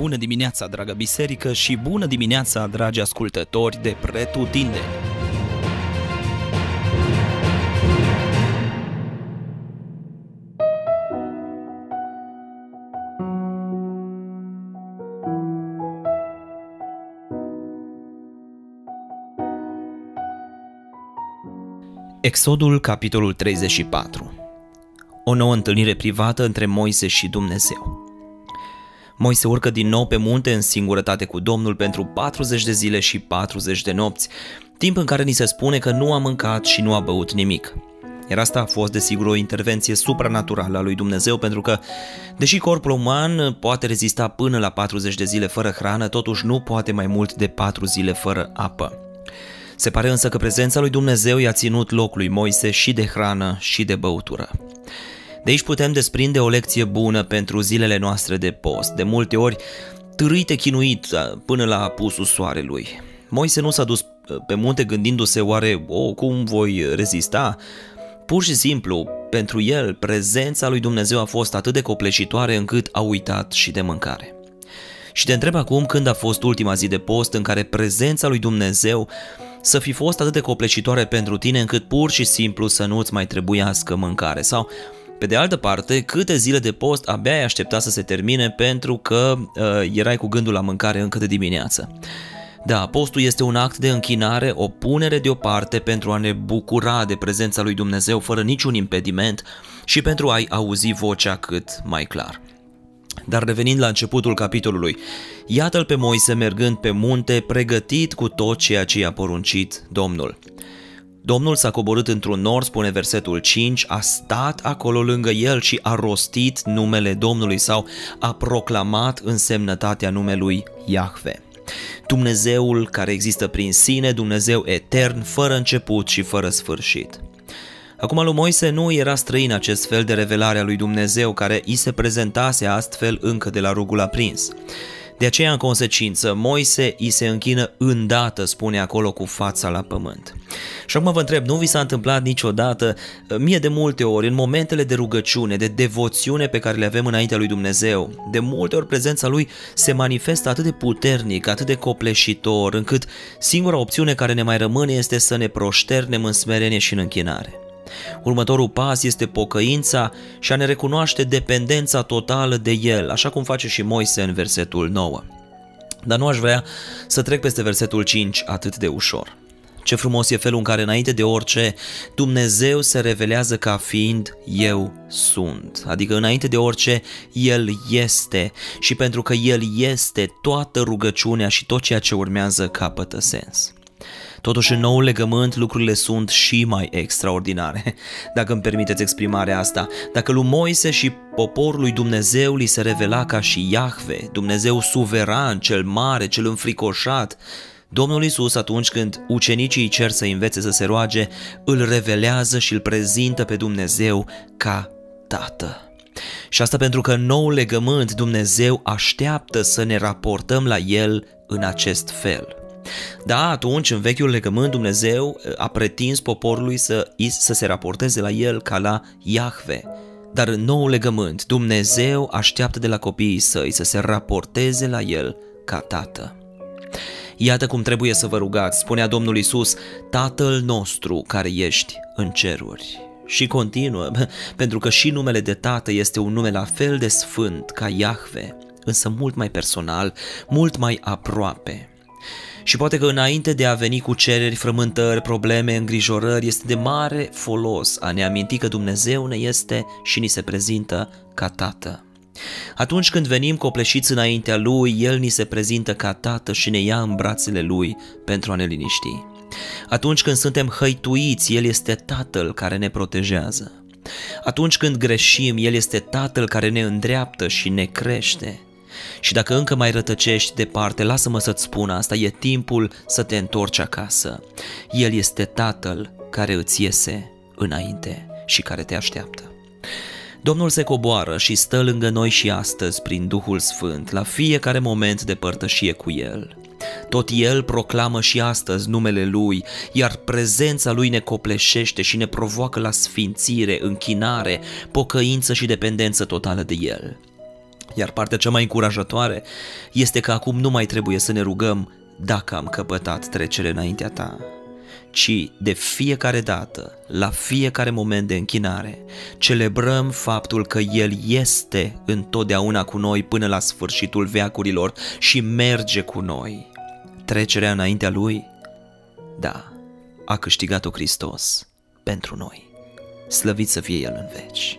Bună dimineața, dragă biserică, și bună dimineața, dragi ascultători de Pretutindeni! Exodul, capitolul 34 O nouă întâlnire privată între Moise și Dumnezeu Moise urcă din nou pe munte în singurătate cu Domnul pentru 40 de zile și 40 de nopți, timp în care ni se spune că nu a mâncat și nu a băut nimic. Iar asta a fost desigur o intervenție supranaturală a lui Dumnezeu pentru că, deși corpul uman poate rezista până la 40 de zile fără hrană, totuși nu poate mai mult de 4 zile fără apă. Se pare însă că prezența lui Dumnezeu i-a ținut locului Moise și de hrană și de băutură. De aici putem desprinde o lecție bună pentru zilele noastre de post, de multe ori târâite chinuit până la apusul soarelui. Moise nu s-a dus pe munte gândindu-se oare, o, cum voi rezista? Pur și simplu, pentru el, prezența lui Dumnezeu a fost atât de copleșitoare încât a uitat și de mâncare. Și te întreb acum când a fost ultima zi de post în care prezența lui Dumnezeu să fi fost atât de copleșitoare pentru tine încât pur și simplu să nu-ți mai trebuiască mâncare sau pe de altă parte, câte zile de post abia ai aștepta să se termine pentru că uh, erai cu gândul la mâncare încă de dimineață. Da, postul este un act de închinare, o punere deoparte pentru a ne bucura de prezența lui Dumnezeu fără niciun impediment și pentru a-i auzi vocea cât mai clar. Dar revenind la începutul capitolului, iată-l pe Moise mergând pe munte pregătit cu tot ceea ce i-a poruncit Domnul. Domnul s-a coborât într-un nor, spune versetul 5, a stat acolo lângă el și a rostit numele Domnului sau a proclamat însemnătatea numelui Iahve. Dumnezeul care există prin sine, Dumnezeu etern, fără început și fără sfârșit. Acum lui Moise nu era străin acest fel de revelare a lui Dumnezeu care îi se prezentase astfel încă de la rugul aprins. De aceea, în consecință, Moise îi se închină îndată, spune acolo, cu fața la pământ. Și acum vă întreb, nu vi s-a întâmplat niciodată, mie de multe ori, în momentele de rugăciune, de devoțiune pe care le avem înaintea lui Dumnezeu, de multe ori prezența lui se manifestă atât de puternic, atât de copleșitor, încât singura opțiune care ne mai rămâne este să ne proșternem în smerenie și în închinare. Următorul pas este pocăința și a ne recunoaște dependența totală de El, așa cum face și Moise în versetul 9. Dar nu aș vrea să trec peste versetul 5 atât de ușor. Ce frumos e felul în care înainte de orice Dumnezeu se revelează ca fiind eu sunt. Adică înainte de orice El este și pentru că El este toată rugăciunea și tot ceea ce urmează capătă sens. Totuși, în nou legământ, lucrurile sunt și mai extraordinare, dacă îmi permiteți exprimarea asta. Dacă lui Moise și poporul lui Dumnezeu li se revela ca și Iahve, Dumnezeu suveran, cel mare, cel înfricoșat, Domnul Isus, atunci când ucenicii îi cer să învețe să se roage, îl revelează și îl prezintă pe Dumnezeu ca Tată. Și asta pentru că în nou legământ Dumnezeu așteaptă să ne raportăm la El în acest fel. Da, atunci, în vechiul legământ, Dumnezeu uh, a pretins poporului să, să se raporteze la el ca la Iahve. Dar în nou legământ, Dumnezeu așteaptă de la copiii săi să se raporteze la el ca tată. Iată cum trebuie să vă rugați, spunea Domnul Isus, Tatăl nostru care ești în ceruri. Și continuă, pentru că și numele de tată este un nume la fel de sfânt ca Iahve, însă mult mai personal, mult mai aproape. Și poate că înainte de a veni cu cereri, frământări, probleme, îngrijorări, este de mare folos a ne aminti că Dumnezeu ne este și ni se prezintă ca Tată. Atunci când venim copleșiți înaintea Lui, El ni se prezintă ca Tată și ne ia în brațele Lui pentru a ne liniști. Atunci când suntem hăituiți, El este Tatăl care ne protejează. Atunci când greșim, El este Tatăl care ne îndreaptă și ne crește. Și dacă încă mai rătăcești departe, lasă-mă să-ți spun asta, e timpul să te întorci acasă. El este Tatăl care îți iese înainte și care te așteaptă. Domnul se coboară și stă lângă noi și astăzi prin Duhul Sfânt, la fiecare moment de părtășie cu El. Tot El proclamă și astăzi numele Lui, iar prezența Lui ne copleșește și ne provoacă la sfințire, închinare, pocăință și dependență totală de El. Iar partea cea mai încurajatoare este că acum nu mai trebuie să ne rugăm dacă am căpătat trecere înaintea ta, ci de fiecare dată, la fiecare moment de închinare, celebrăm faptul că El este întotdeauna cu noi până la sfârșitul veacurilor și merge cu noi. Trecerea înaintea Lui? Da, a câștigat-o Hristos pentru noi. Slăvit să fie El în veci.